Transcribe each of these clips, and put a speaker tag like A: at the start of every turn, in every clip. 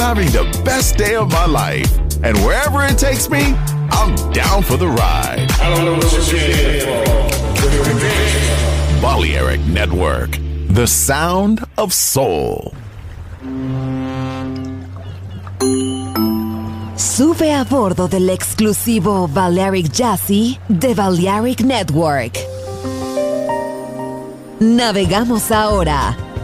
A: having the best day of my life. And wherever it takes me, I'm down for the ride. I don't know what you're here for. Balearic Network, the sound of soul.
B: Sube a bordo del exclusivo Balearic Jazzy de Balearic Network. Navegamos ahora.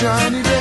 B: shiny day.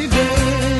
B: any day.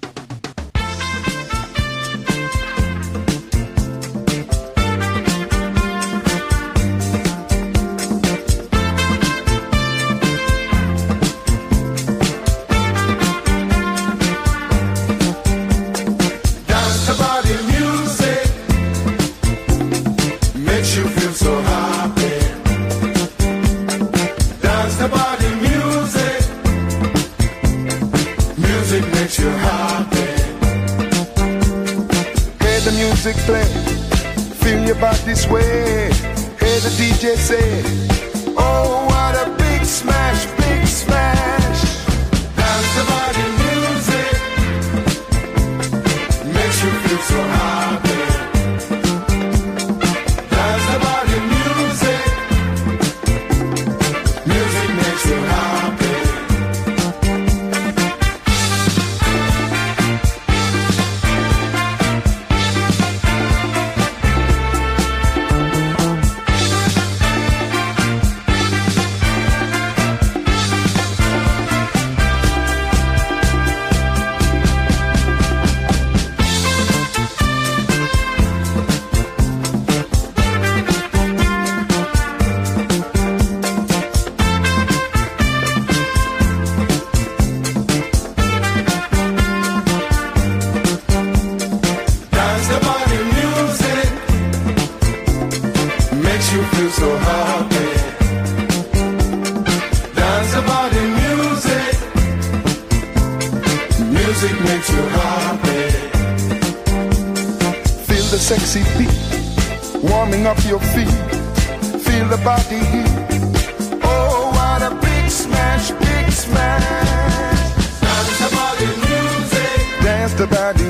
C: Lifting up your feet, feel the body heat. Oh, what a big smash, big smash. Dance the body music. Dance the body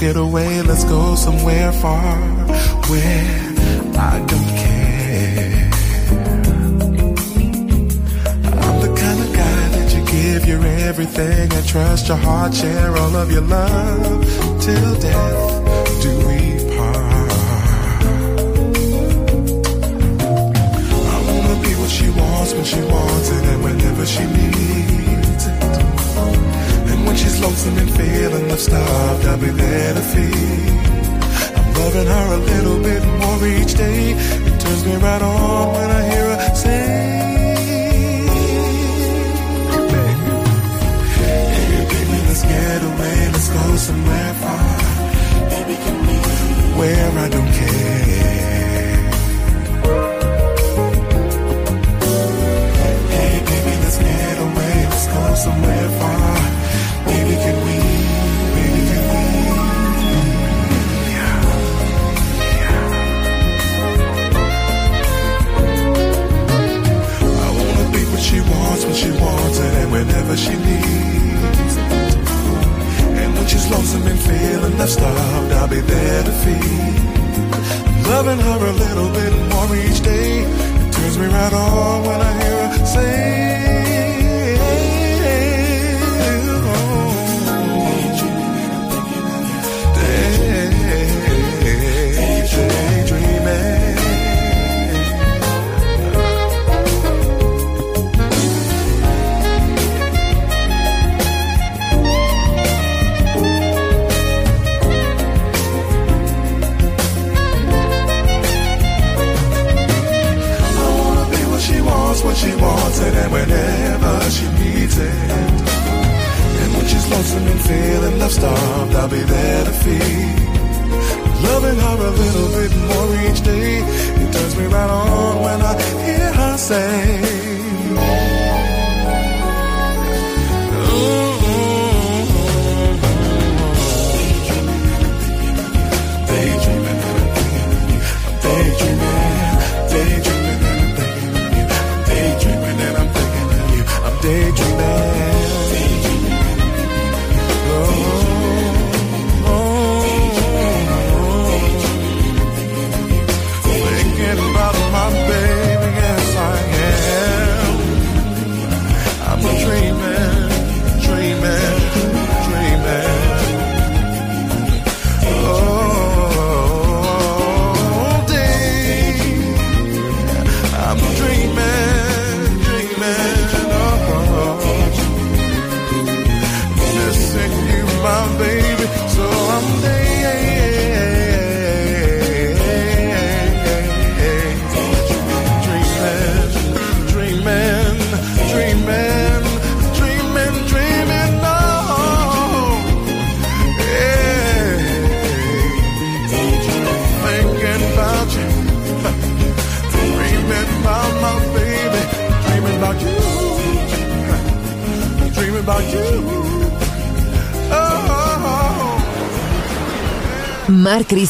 C: get away, let's go somewhere far where I don't care. I'm the kind of guy that you give your everything and trust your heart, share all of your love till death. Do we part? I wanna be what she wants when she wants it and whenever she needs it. And when she's lonesome and feeling left starved, I'll be there her a little bit more each day. It turns me right on when I hear her say, Baby, baby, let's get away, let's go somewhere far. Baby, can we? Where I don't
D: care.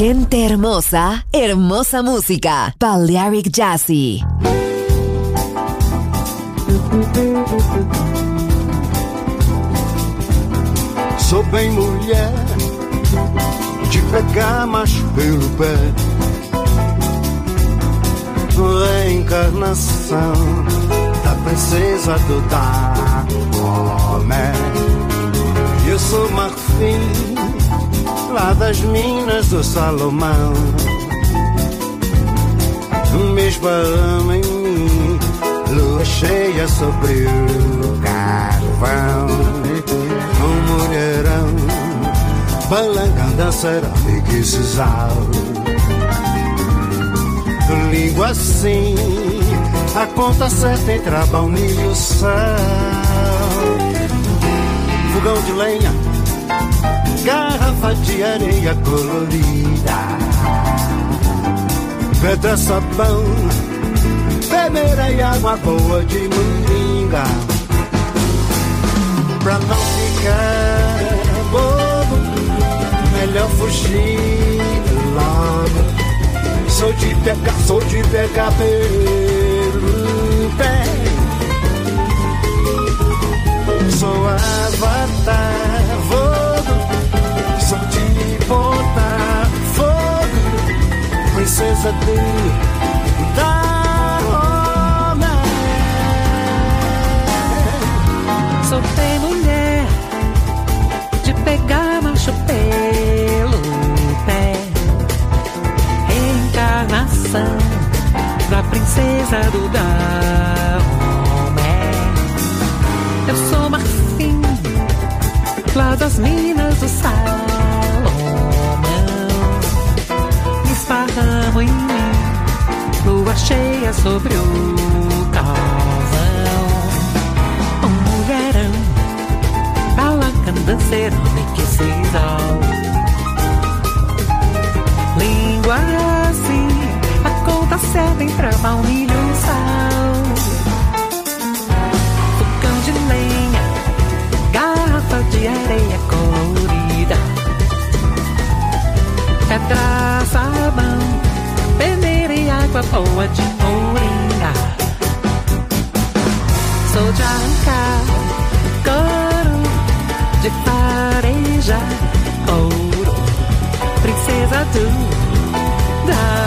D: Gente hermosa, hermosa música. Balearic Jazzy.
E: Sou bem mulher de pegar macho pelo pé. Reencarnação da princesa do Dahomey. Eu sou marfim lá das minas do Salomão. Mês barama em mim, lua cheia sobre o carvão. Um mulherão, balangando cerâmica e sisal. Língua assim, a conta certa entre a e o sal. Fogão de lenha garrafa de areia colorida, pedra sabão, peneira e água boa de moringa. Pra não ficar bobo, melhor fugir logo. Sou de pegar, sou de pegar pelo pé. Sou avatar, vou sou de botar fogo, princesa Dahomey.
F: Sou bem mulher de pegar macho pelo pé, reencarnação da princesa do Dahomey. Eu sou marfim lá das minas do sal. Cheia sobre o calvão. Um mulherão, balacando danceirão que se Língua assim, a conta certa entre a baunilha e sal. Fogão de lenha, garrafa de areia colorida. Pedra, sabão, água boa de moringa. Sou de arrancar couro, de fareja, ouro, princesa do Dahomey.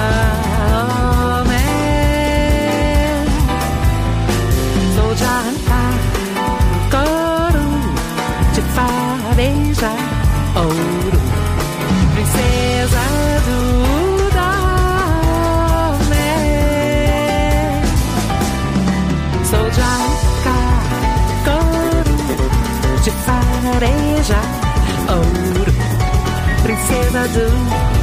F: Sou de arrancar de fareja, fareja, ouro, princesa do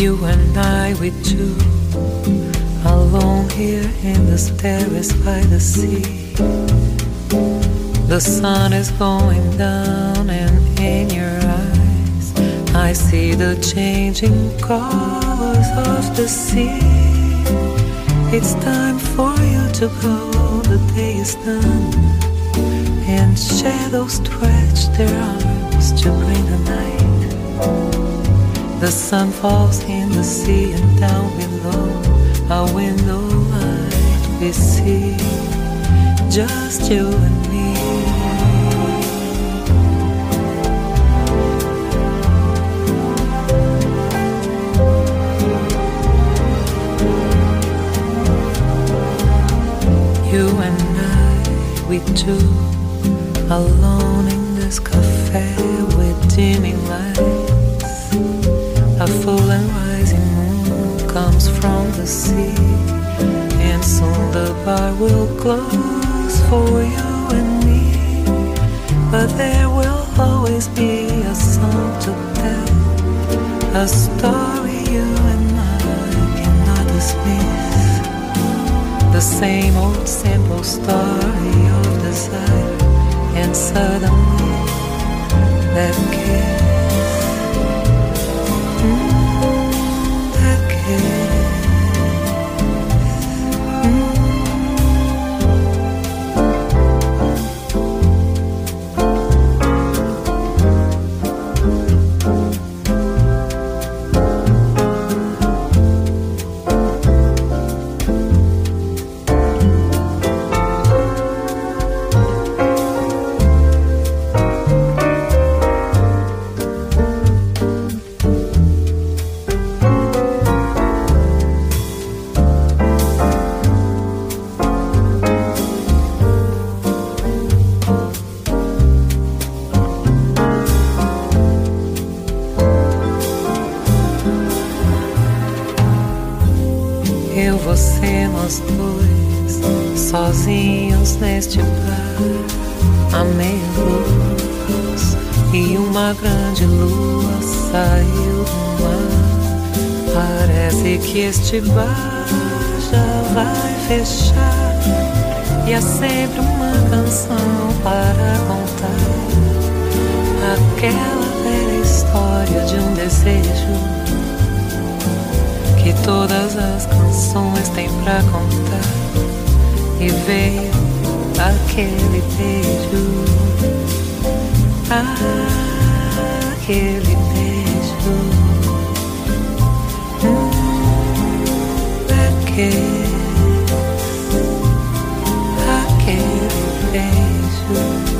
F: You and I, we two, alone here in this terrace by the sea. The sun is going down, and in your eyes, I see the changing colors of the sea. It's time for you to go, the day is done, and shadows stretch their arms to bring the night. The sun falls in the sea and down below our window light we see just you and me. You and I, we two, alone in this cafe with dimming lights. Full and rising moon comes from the sea, and soon the bar will close for you and me. But there will always be a song to tell, a story you and I cannot dismiss. The same old simple story of desire, and suddenly that kiss. Você, nós dois, sozinhos neste bar, a luz e uma grande lua saiu do mar. Parece que este bar já vai fechar e há sempre uma canção para contar. Aquela velha história de um desejo que todas as canções têm pra contar. E veio aquele beijo, aquele beijo, hum, aquele, aquele beijo.